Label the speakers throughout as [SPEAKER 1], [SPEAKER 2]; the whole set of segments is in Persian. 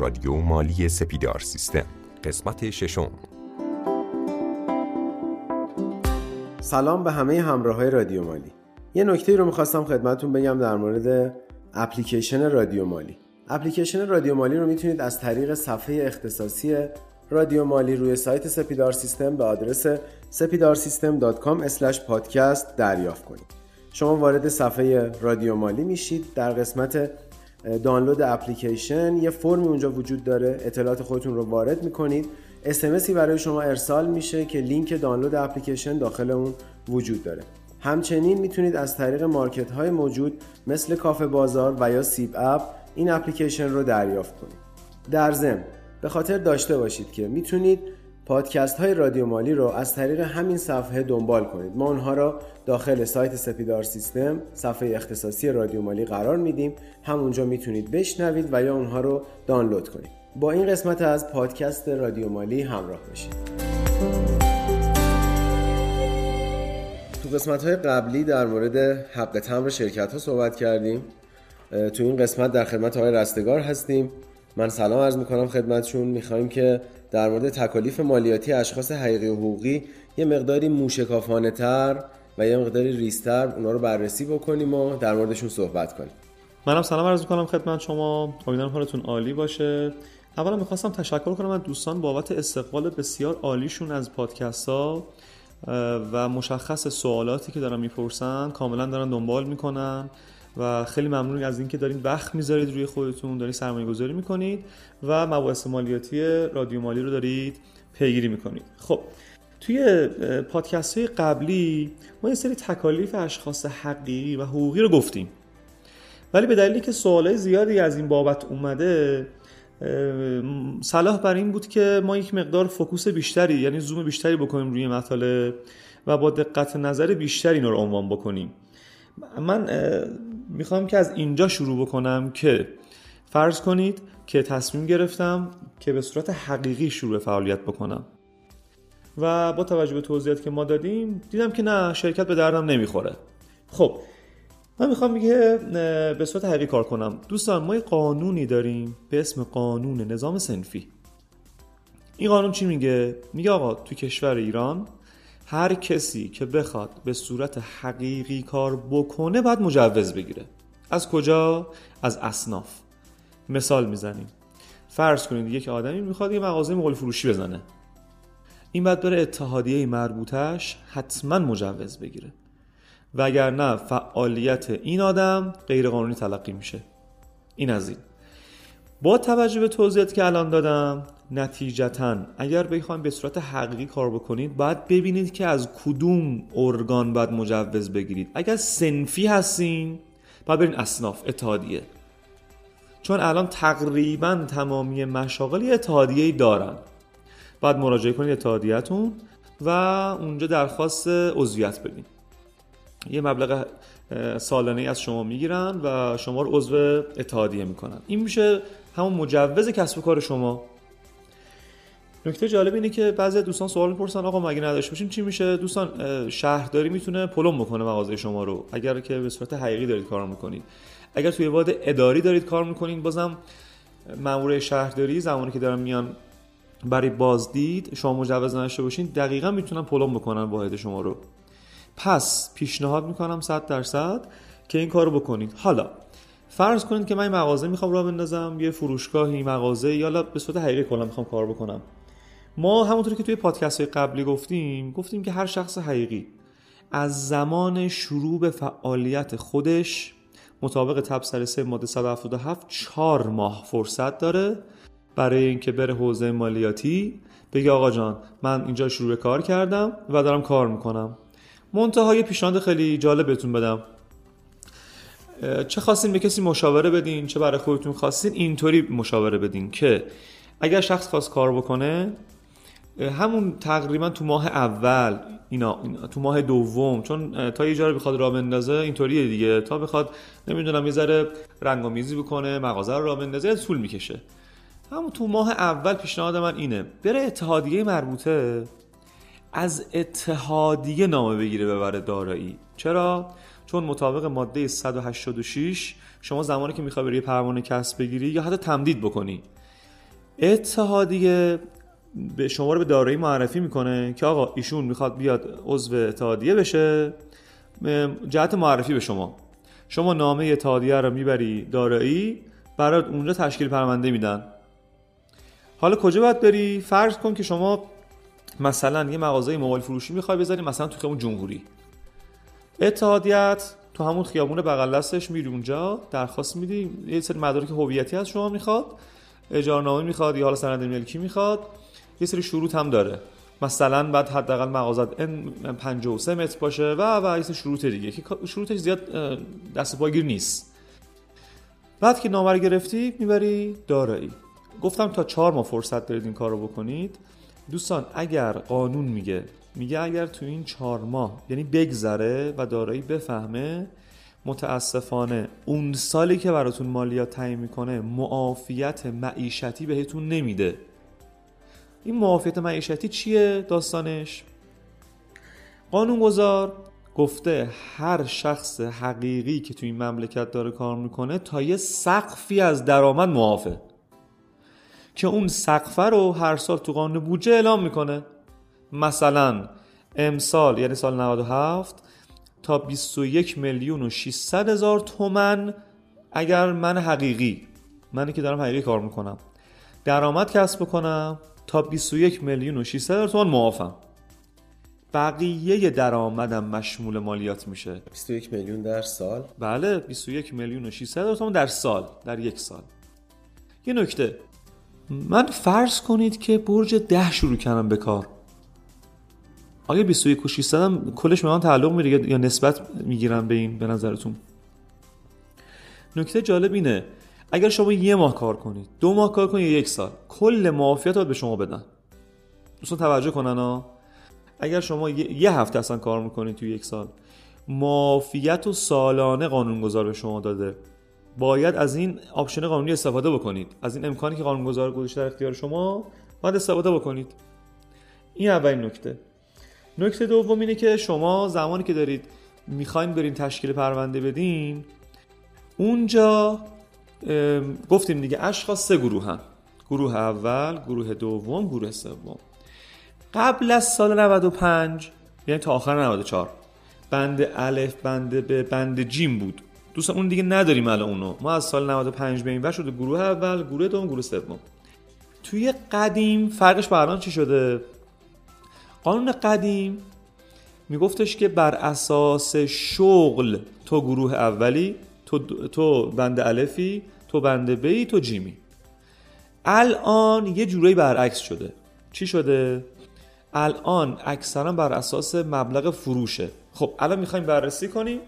[SPEAKER 1] رادیو مالی سپیدار سیستم. قسمت ششم.
[SPEAKER 2] سلام به همه همراه های رادیو مالی. یه نکته رو می‌خواستم خدمتون بگم در مورد اپلیکیشن رادیو مالی. اپلیکیشن رادیو مالی رو می‌تونید از طریق صفحه اختصاصی رادیو مالی روی سایت سپیدار سیستم به آدرس sepidarsystem.com پادکست دریافت کنید. شما وارد صفحه رادیو مالی میشید در قسمت دانلود اپلیکیشن. یه فرمی اونجا وجود داره. اطلاعات خودتون رو وارد می‌کنید. SMS ی برای شما ارسال میشه که لینک دانلود اپلیکیشن داخل اون وجود داره. همچنین می‌تونید از طریق market های موجود مثل کافه بازار و یا سیب اپ این اپلیکیشن رو دریافت کنید. در ضمن به خاطر داشته باشید که می‌تونید پادکست های رادیو مالی رو از طریق همین صفحه دنبال کنید. ما اونها را داخل سایت سپیدار سیستم صفحه اختصاصی رادیو مالی قرار میدیم. همونجا می‌تونید بشنوید و یا اونها رو دانلود کنید. با این قسمت از پادکست رادیو مالی همراه باشید. تو قسمت های قبلی در مورد حق تمر شرکت ها صحبت کردیم. تو این قسمت در خدمت های رستگار هستیم. من سلام عرض می‌کنم خدمتشون می‌خوایم که در مورد تکالیف مالیاتی اشخاص حقیقی و حقوقی یه مقداری موشکافانه تر و یه مقداری ریستر اونا رو بررسی بکنیم و در موردشون صحبت کنیم.
[SPEAKER 3] منم سلام عرض می‌کنم خدمت شما. امیدوارم حالتون عالی باشه. اولا می‌خواستم تشکر کنم از دوستان بابت استقبال بسیار عالیشون از پادکست ها و مشخص سوالاتی که دارن می‌پرسن کاملا دارن دنبال می‌کنن. و خیلی ممنون از اینکه دارین وقت می‌ذارید روی خودتون دارین سرمایه گذاری می‌کنید و مباحث مالیاتی رادیو مالی رو دارید پیگیری می‌کنید. خب توی پادکست های قبلی ما یه سری تکالیف اشخاص حقیقی و حقوقی رو گفتیم. ولی به دلیلی که سوالای زیادی از این بابت اومده صلاح بر این بود که ما یک مقدار فکوس بیشتری یعنی زوم بیشتری بکنیم روی مطالب و با دقت نظر بیشتری این رو عنوان بکنیم. من می‌خوام که از اینجا شروع بکنم که فرض کنید که تصمیم گرفتم که به صورت حقیقی شروع فعالیت بکنم. و با توجه به توضیحاتی که ما دادیم دیدم که نه شرکت به دردم نمی‌خوره. خب من می‌خوام میگه به صورت حقیقی کار کنم. دوستان ما یه قانونی داریم به اسم قانون نظام سنفی این قانون چی میگه؟ میگه آقا تو کشور ایران هر کسی که بخواد به صورت حقیقی کار بکنه باید مجوز بگیره. از کجا؟ از اصناف. مثال می‌زنیم. فرض کنید یک آدمی می‌خواد یه مغازه مغول فروشی بزنه. این باید بره اتحادیه مربوطش حتما مجوز بگیره. وگرنه فعالیت این آدم غیرقانونی تلقی میشه. این از این. با توجه به توضیحاتی که الان دادم نتیجتا. اگر بخوایم به صورت حقیقی کار بکنید باید ببینید که از کدوم ارگان باید مجوز بگیرید. اگر سنفی هستین باید برین اصناف اتحادیه. چون الان تقریبا تمامی مشاغل اتحادیه دارن. باید مراجعه کنید اتحادیهتون و اونجا درخواست عضویت بدین. یه مبلغ سالانه از شما می‌گیرن و شما رو عضو اتحادیه می‌کنن. این میشه همون مجوز کسب و کار شما. نکته جالب اینه که بعضی دوستان سوال می‌پرسن آقا مگه نداشته باشیم؟ چی میشه؟ دوستان شهرداری می‌تونه پلم بکنه مغازه شما رو. اگر که به صورت حقیقی دارید کار می‌کنید. اگر توی واد اداری دارید کار می‌کنید بازم مامور شهرداری زمانی که دارن میان برای بازدید شما مجوز نداشته باشین دقیقا می‌تونن پلم بکنن واحد شما رو. پس پیشنهاد می‌کنم 100 درصد که این کارو بکنید. حالا فرض کنید که من مغازه می‌خوام راه بندازم یه فروشگاهی مغازه یا به صورت حقیقی کلا می‌خوام کار بکنم. ما همونطوری که توی پادکست های قبلی گفتیم گفتیم که هر شخص حقیقی. از زمان شروع به فعالیت خودش مطابق تبصره 3 ماده 177 چهار ماه فرصت داره برای اینکه بره حوزه مالیاتی. بگه آقا جان من اینجا شروع به کار کردم و دارم کار می‌کنم. منتهای پیشنهاد خیلی جالب بهتون بدم. چه خواستین به کسی مشاوره بدین؟ چه برای خودتون خواستین؟ اینطوری مشاوره بدین که اگر شخص خواست کار بکنه همون تقریبا تو ماه اول اینا, تو ماه دوم چون تا یه جایی بخواد راه بندازه اینطوریه دیگه. تا بخواد نمی‌دونم یه ذره رنگامیزی بکنه مغازه رو راه بندازه طول می‌کشه. همون تو ماه اول پیشنهاد من اینه بره اتحادیه مربوطه از اتحادیه نامه بگیره ببره دارایی. چرا؟ چون مطابق ماده 186 شما زمانی که می‌خوای بری پروانه کسب بگیری یا حتی تمدید بکنی اتحادیه به شما رو به دارایی معرفی می‌کنه که آقا ایشون می‌خواد بیاد عضو اتحادیه بشه جهت معرفی به شما. شما نامه اتحادیه رو می‌بری دارایی برای اونجا تشکیل پرونده میدن. حالا کجا باید بری؟ فرض کن که شما مثلا یه مغازه موبایل فروشی می‌خوای بذاری مثلا تو خیابون جمهوری. اتحادیت تو همون خیابون بغل دستش میری اونجا درخواست میدی یه سری مدارک هویتی از شما می‌خواد اجارنامه می‌خواد یا حالا سند ملکی می‌خواد. یه سری شروط هم داره. مثلا بعد حداقل مغازت 53 متر باشه و و یه سری شروط دیگه که شروطش زیاد دست پاگیر نیست. بعد که نامه گرفتی می‌بری دارایی. گفتم تا چهار ماه فرصت دارید این کار رو بکنید. دوستان اگر قانون میگه میگه اگر تو این چهار ماه یعنی بگذره و دارایی بفهمه متاسفانه اون سالی که براتون مالیات تعیین می‌کنه معافیت معیشتی بهتون نمیده. این معافیت معیشتی چیه داستانش؟ قانونگذار گفته هر شخص حقیقی که تو این مملکت داره کار می‌کنه تا یه سقفی از درآمد معافه. که اون سقفه رو هر سال تو قانون بودجه اعلام می‌کنه. مثلا امسال یعنی سال 97 تا 21 میلیون و 600 هزار تومن اگر من حقیقی منی که دارم حقیقی کار می‌کنم درآمد کسب بکنم تا 21 میلیون و 600 هزار تومن معافم. بقیه درآمدم مشمول مالیات میشه.
[SPEAKER 2] 21 میلیون در سال؟
[SPEAKER 3] بله 21 میلیون و 600 هزار تومن در سال در یک سال. یه نکته من فرض کنید که برج ده شروع کردم به کار. آیا 21 و 600 هم کلش به من تعلق میره یا نسبت می‌گیرم به این به نظرتون؟ نکته جالب اینه اگر شما یه ماه کار کنید دو ماه کار کنید یک سال کل معافیت رو به شما بدن. دوستان توجه کنن ها؟ اگر شما یه هفته اصلا کار می‌کنید توی یک سال معافیت و سالانه قانونگذار به شما داده. باید از این آپشن قانونی استفاده بکنید. از این امکانی که قانونگذار گذاشته در اختیار شما باید استفاده بکنید. این اولین نکته. نکته دوم اینه که شما زمانی که دارید می‌خواین برین تشکیل پرونده بدین اونجا گفتیم دیگه اشخاص سه گروه هم. گروه اول گروه دوم گروه سوم. قبل از سال 95 یعنی تا آخر 94 بند الف بند به بند جیم بود. دوستان اون دیگه نداریم الان اونو. ما از سال 95 به این ور شده گروه اول گروه دوم گروه سوم. توی قدیم فرقش با الان چی شده؟ قانون قدیم میگفتش که بر اساس شغل تو گروه اولی تو, تو بند الفی تو بند بی تو جیمی. الان یه جورایی برعکس شده. چی شده؟ الان اکثرا بر اساس مبلغ فروشه. خب الان می‌خوایم بررسی کنیم.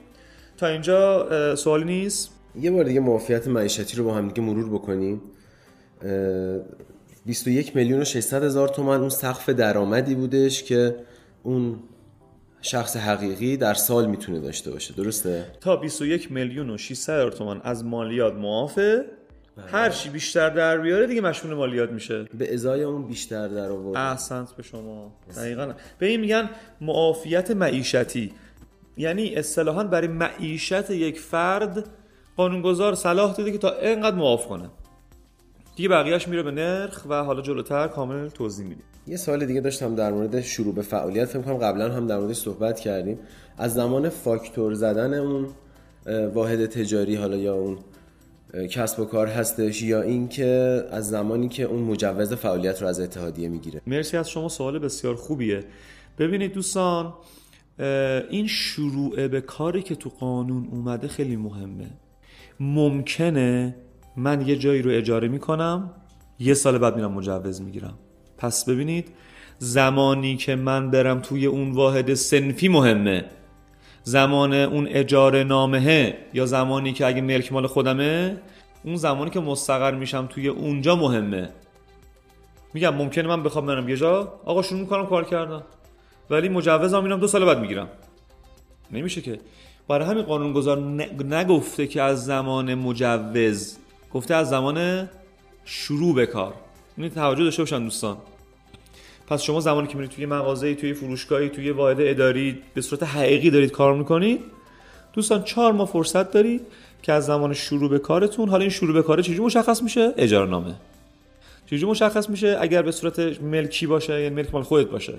[SPEAKER 3] تا اینجا سوالی نیست؟
[SPEAKER 2] یه بار دیگه معافیت معیشتی رو با هم دیگه مرور بکنیم. 21 میلیون و 600 هزار تومن اون سقف درآمدی بودش که اون شخص حقیقی در سال می‌تونه داشته باشه درسته؟
[SPEAKER 3] تا 21 میلیون و 600 هزار تومن از مالیات معافه هر چی بیشتر در بیاره دیگه مشمول مالیات میشه.
[SPEAKER 2] به ازای اون بیشتر در آورد
[SPEAKER 3] احسنت به شما. دقیقاً. به این میگن معافیت معیشتی. یعنی اصطلاحا برای معیشت یک فرد قانونگذار صلاح داده که تا اینقدر معاف کنه. دیگه بقیهش میره به نرخ و حالا جلوتر کامل توضیح میدیم
[SPEAKER 2] یه سال دیگه داشتم در مورد شروع به فعالیت. فکر کنم قبلا هم در موردش صحبت کردیم. از زمان فاکتور زدن اون واحد تجاری حالا یا اون کسب و کار هستش یا اینکه از زمانی که اون مجوز فعالیت رو از اتحادیه می‌گیره.
[SPEAKER 3] مرسی از شما سوال بسیار خوبیه. ببینید دوستان این شروع به کاری که تو قانون اومده خیلی مهمه. ممکنه من یه جایی رو اجاره می‌کنم یه سال بعد میرم مجوز می‌گیرم. پس ببینید زمانی که من برم توی اون واحد سنفی مهمه. زمان اون اجاره نامه یا زمانی که اگه ملک مال خودمه اون زمانی که مستقر میشم توی اونجا مهمه. میگم ممکنه من بخوام برم یه جا؟ آقا شروع می‌کنم کار کردم ولی مجوزم میرم دو سال بعد می‌گیرم. نمیشه که. برای همین قانونگذار نگفته که از زمان مجوز گفته از زمان شروع به کار. این توجه داشته باشن دوستان. پس شما زمانی که میرید توی مغازه توی فروشگاهی توی واحد اداری به صورت حقیقی دارید کار می‌کنید دوستان چهار ماه فرصت دارید که از زمان شروع به کارتون حالا این شروع به کار چجوری مشخص میشه؟ اجاره نامه چجوری مشخص میشه؟ اگر به صورت ملکی باشه یعنی ملک مال خودت باشه.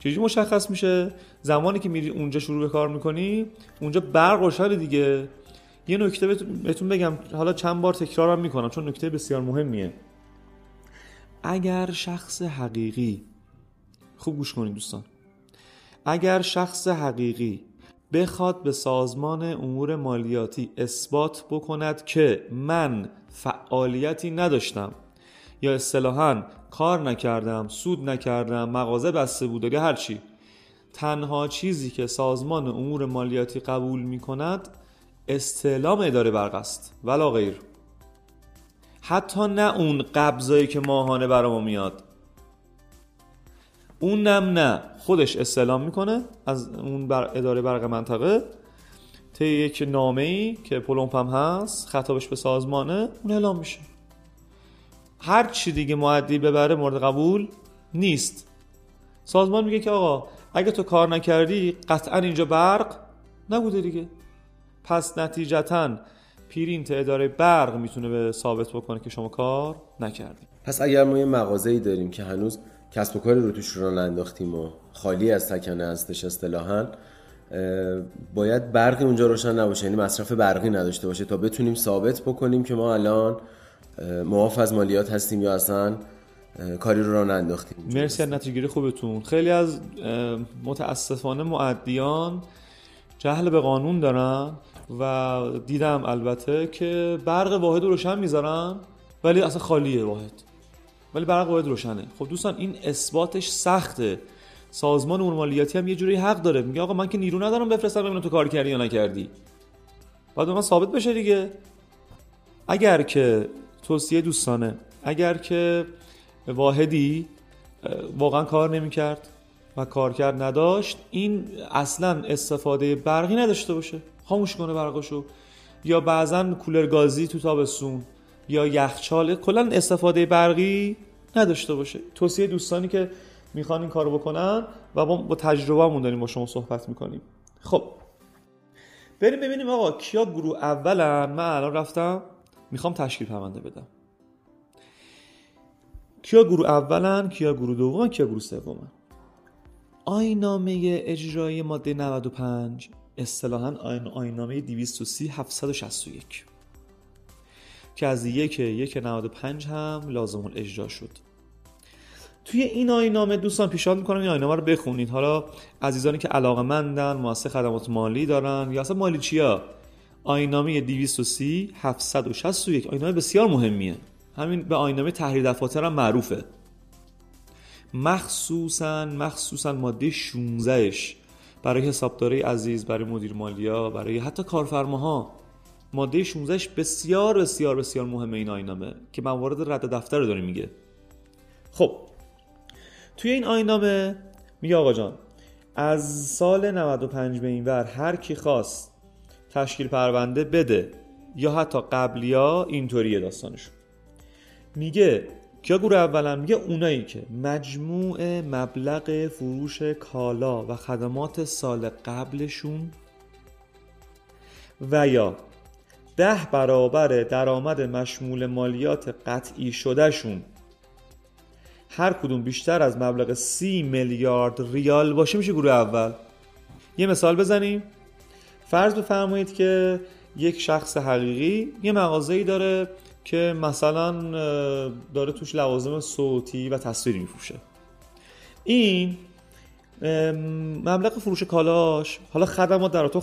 [SPEAKER 3] چجوری مشخص میشه؟ زمانی که میری اونجا شروع به کار می‌کنی اونجا برق دیگه. یه نکته بهتون بگم حالا چند بار تکرارم می‌کنم چون نکته بسیار مهمیه. اگر شخص حقیقی خوب گوش کنید دوستان. اگر شخص حقیقی بخواد به سازمان امور مالیاتی اثبات بکند که من فعالیتی نداشتم یا اصطلاحا کار نکردم سود نکردم مغازه بسته بود یا هرچی تنها چیزی که سازمان امور مالیاتی قبول می کند استعلام اداره برق است. ولا غیر. حتی نه اون قبضایی که ماهانه برام میاد. اونم نه. خودش استعلام می‌کنه از اون بر اداره برق منطقه. طی یک نامه ای که پلومپ هم هست خطابش به سازمانه اون اعلام میشه. هر چی دیگه معدی ببره مورد قبول نیست. سازمان میگه که آقا اگه تو کار نکردی قطعا اینجا برق نبوده دیگه. پس نتیجتا پرینت اداره برق می‌تونه به ثابت بکنه که شما کار نکردی.
[SPEAKER 2] پس اگر ما یه مغازه‌ای داریم که هنوز کسب و کاری رو توش رو ننداختیم و خالی از تکنه هستش اصطلاحا باید برقی اونجا روشن نباشه یعنی مصرف برقی نداشته باشه تا بتونیم ثابت بکنیم که ما الان معاف از مالیات هستیم یا اصلا کاری رو را ننداختیم.
[SPEAKER 3] مرسی از نتیجه خوبتون. خیلی از متاسفانه معدیان جهل به قانون دارن. و دیدم البته که برق واحد رو روشن می‌ذارن ولی اصلا خالیه واحد. ولی برق واحد روشنه. خب دوستان این اثباتش سخته. سازمان امور مالیاتی هم یه جوری حق داره. میگه آقا من که نیرو ندارم بفرستم ببینم تو کار کردی یا نکردی. بعد من ثابت بشه دیگه. اگر که توصیه دوستانه اگر که واحدی واقعا کار نمی‌کرد و کارکرد نداشت این اصلا استفاده برقی نداشته باشه. خاموش کنه برقشو یا بعضا کولر گازی تو تابستون یا یخچال کلا استفاده برقی نداشته باشه. توصیه دوستانی که می‌خوان این کارو بکنن و با, با تجربهمون داریم با شما صحبت می‌کنیم. خب. بریم ببینیم آقا کیا گروه اولن. من الان رفتم می‌خوام تشکیل پرونده بدم. کیا گروه اولن کیا گروه دومن کیا گروه سومن؟ آینامه اجرایی ماده 95 اصطلاحا آینامه 230 761 که از یک یک 95 هم لازم اجرا شد. توی این آینامه دوستان پیشنهاد می‌کنم این آینامه رو بخونید. حالا عزیزانی که علاقه مندن مؤسسه خدمات مالی دارن یا اصلا مالی چیا؟ آینامه 230 761 آینامه بسیار مهمیه. همین به آینامه تحریر دفاتر هم معروفه. مخصوصا مخصوصا ماده 16 برای حسابداری عزیز برای مدیر مالیا برای حتی کارفرماها. ماده 16 بسیار بسیار بسیار مهمه این آینامه که موارد رد دفتر رو داره میگه. خب توی این آینامه میگه آقا جان از سال 95 به این ور هر کی خواست تشکیل پرونده بده یا حتی قبلیا اینطوریه داستانشون. میگه کیا گروه اولا میگه اونایی که. مجموع مبلغ فروش کالا و خدمات سال قبلشون و یا ده برابر درآمد مشمول مالیات قطعی شدهشون. هر کدوم بیشتر از مبلغ سی میلیارد ریال باشه میشه گروه اول. یه مثال بزنیم. فرض بفرمایید که یک شخص حقیقی یه مغازه‌ای داره که مثلا داره توش لوازم صوتی و تصویری میفروشه. این مبلغ فروش کالاش حالا خدمات در تو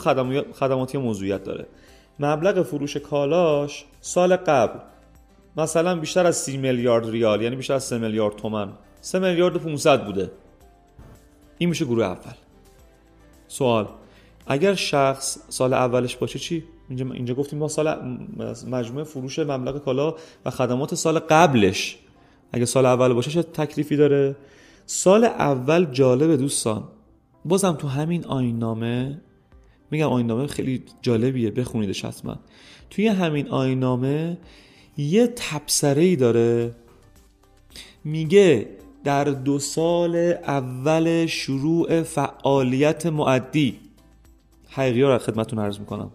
[SPEAKER 3] خدماتی موضوعیت داره. مبلغ فروش کالاش سال قبل مثلا بیشتر از سی میلیارد ریال یعنی بیشتر از 3 میلیارد تومن 3 میلیارد 500 بوده. این میشه گروه اول. سوال اگر شخص سال اولش باشه چی؟ اینجا اینجا گفتیم ما سال مجموعه فروش مبلغ کالا و خدمات سال قبلش. اگه سال اول باشه چه تکلیفی داره؟ سال اول جالب دوستان. بازم تو همین آینامه میگم آینامه خیلی جالبیه بخونیدش حتما. توی همین آینامه یه تبصره ای داره. میگه در دو سال اول شروع فعالیت معدی. حقیقی رو خدمتون عرض می‌کنم.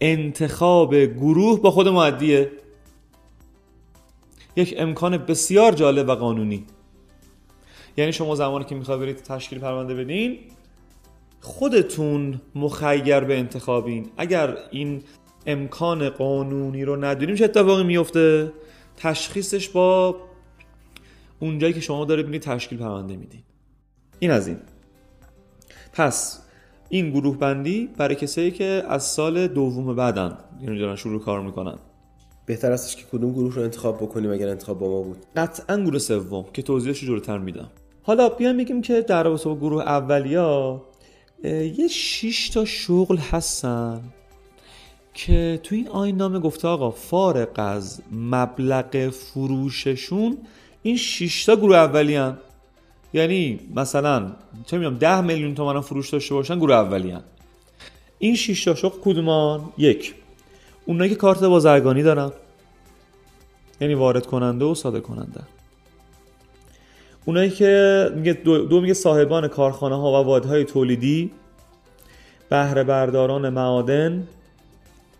[SPEAKER 3] انتخاب گروه با خود معدیه. یک امکان بسیار جالب و قانونی. یعنی شما زمانی که می‌خواد برید تشکیل پرونده بدین خودتون مخیر به انتخابین. اگر این امکان قانونی رو ندونیم چه اتفاقی میفته تشخیصش با اونجایی که شما داره بینید تشکیل پرونده میدین. این از این. پس این گروه بندی برای کسایی که از سال دوم بعدن یعنی دارن شروع کار می‌کنن.
[SPEAKER 2] بهتر استش که کدوم گروه رو انتخاب بکنیم اگر انتخاب با ما بود.
[SPEAKER 3] قطعا گروه سوم که توضیحش رو جلوتر میدم. حالا بیایم بگیم که در رابطه با گروه اولیا یه شش تا شغل هستن که تو این آین نامه گفته آقا فارق از مبلغ فروششون این 6 تا گروه اولی. یعنی مثلا چه میگم 10 میلیون تومن فروش داشته باشن گروه اولی. این 6 تا شغل کدومان؟ یک. اونایی که کارت بازرگانی دارن. یعنی وارد کننده و صادر کننده اونایی که میگه دو, دو میگه صاحبان کارخانه ها و واحدهای تولیدی بهره برداران معادن.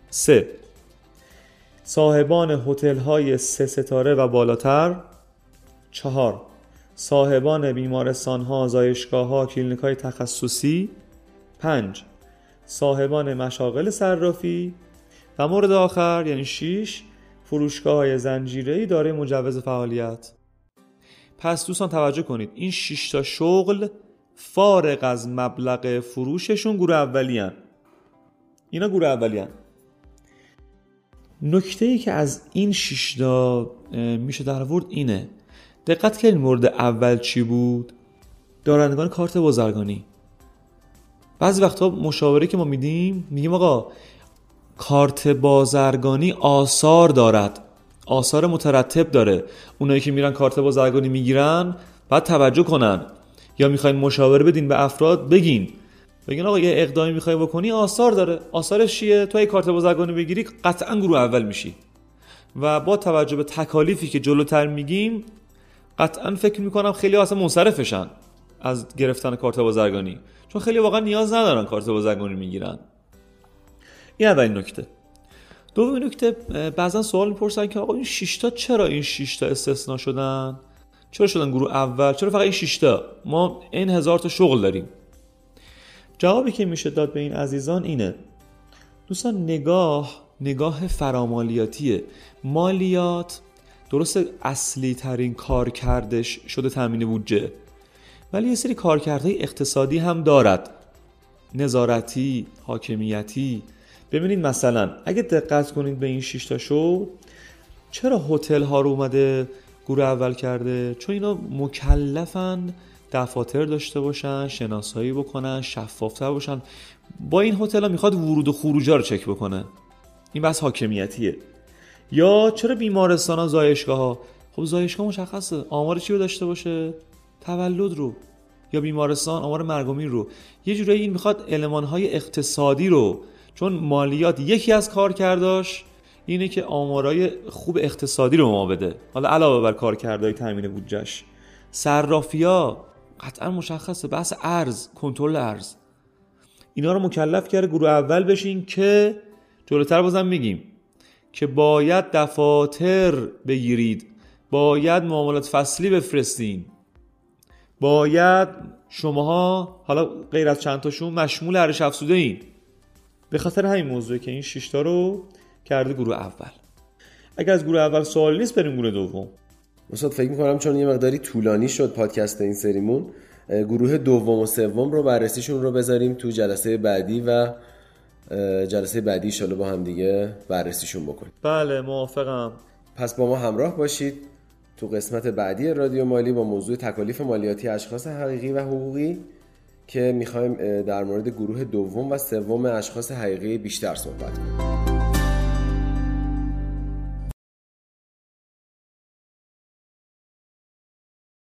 [SPEAKER 3] سه. صاحبان هتل های سه ستاره و بالاتر. چهار. صاحبان بیمارستان ها زایشگاه ها کلینیک های تخصصی پنج صاحبان مشاغل صرافی و مورد آخر یعنی 6 فروشگاه های زنجیره دارای مجوز فعالیت پس دوستان توجه کنید این 6 تا شغل فارغ از مبلغ فروششون گروه اولی هن. اینا گروه اولی هن. نکته ای که از این 6 تا میشه در ورد اینه دقت کردین مورد اول چی بود؟ دارندگان کارت بازرگانی. بعضی وقتا مشاوره که ما میدیم میگیم آقا کارت بازرگانی آثار دارد. آثار مترتب داره. اونایی که میرن کارت بازرگانی می‌گیرن بعد توجه کنن. یا می‌خواین مشاوره بدین به افراد بگین. بگین آقا یه اقدامی می‌خوای بکنی آثار داره. آثارش چیه؟ تو کارت بازرگانی بگیری قطعا گروه اول میشی. و با توجه به تکالیفی که جلوتر میگیم قطعا فکر می‌کنم خیلی اصلا منصرفشن از گرفتن کارت بازرگانی. چون خیلی واقعا نیاز ندارن کارت بازرگانی می‌گیرن. این اولین نکته. دومین نکته بعضا سوال می‌پرسن که آقا این 6 تا چرا این 6 تا استثنا شدن؟ چرا شدن گروه اول؟ چرا فقط این 6 تا؟ ما این هزار تا شغل داریم. جوابی که میشه داد به این عزیزان اینه. دوستان نگاه نگاه فرامالیاتیه. مالیات درست اصلی ترین کار کردش شده تامین بودجه. ولی یه سری کارکردهای اقتصادی هم دارد. نظارتی حاکمیتی. ببینید مثلا اگه دقت کنید به این 6 تا شو چرا هتل ها رو اومده گروه اول کرده؟ چون اینا مکلفن دفاتر داشته باشن شناسایی بکنن شفافتر باشن. با این هتل ها می‌خواد ورود و خروج رو چک بکنه. این بس حاکمیتیه. یا چرا بیمارستان ها زایشگاه ها؟ خب زایشگاه مشخصه. آمار چی رو داشته باشه؟ تولد رو. یا بیمارستان آمار مرگومیر رو. یه جورایی این می‌خواد علمان های اقتصادی رو چون مالیات یکی از کار کرداش اینه که آمارای خوب اقتصادی رو ما بده. حالا علاوه بر کار کردهای تامین بودجهش. صرافیا قطعا مشخصه. بحث ارز کنترل ارز. اینا رو مکلف کرده گروه اول بشین که جلوتر بازم میگیم که باید دفاتر بگیرید. باید معاملات فصلی بفرستین. باید شماها حالا غیر از چند تاشون مشمول ارش افسوده این به خاطر همین موضوع که این شیشتا رو کرده گروه اول. اگر از گروه اول سوال نیست بریم گروه دوم.
[SPEAKER 2] استاد فکر می‌کنم چون یه مقداری طولانی شد پادکست این سریمون گروه دوم و سوم رو بررسیشون رو بذاریم تو جلسه بعدی و جلسه بعدی شاله با هم دیگه بررسیشون بکنیم.
[SPEAKER 3] بله موافقم.
[SPEAKER 2] پس با ما همراه باشید تو قسمت بعدی رادیو مالی با موضوع تکالیف مالیاتی اشخاص حقیقی و حقوقی که می‌خوایم در مورد گروه دوم و سوم اشخاص حقیقی بیشتر صحبت کنیم.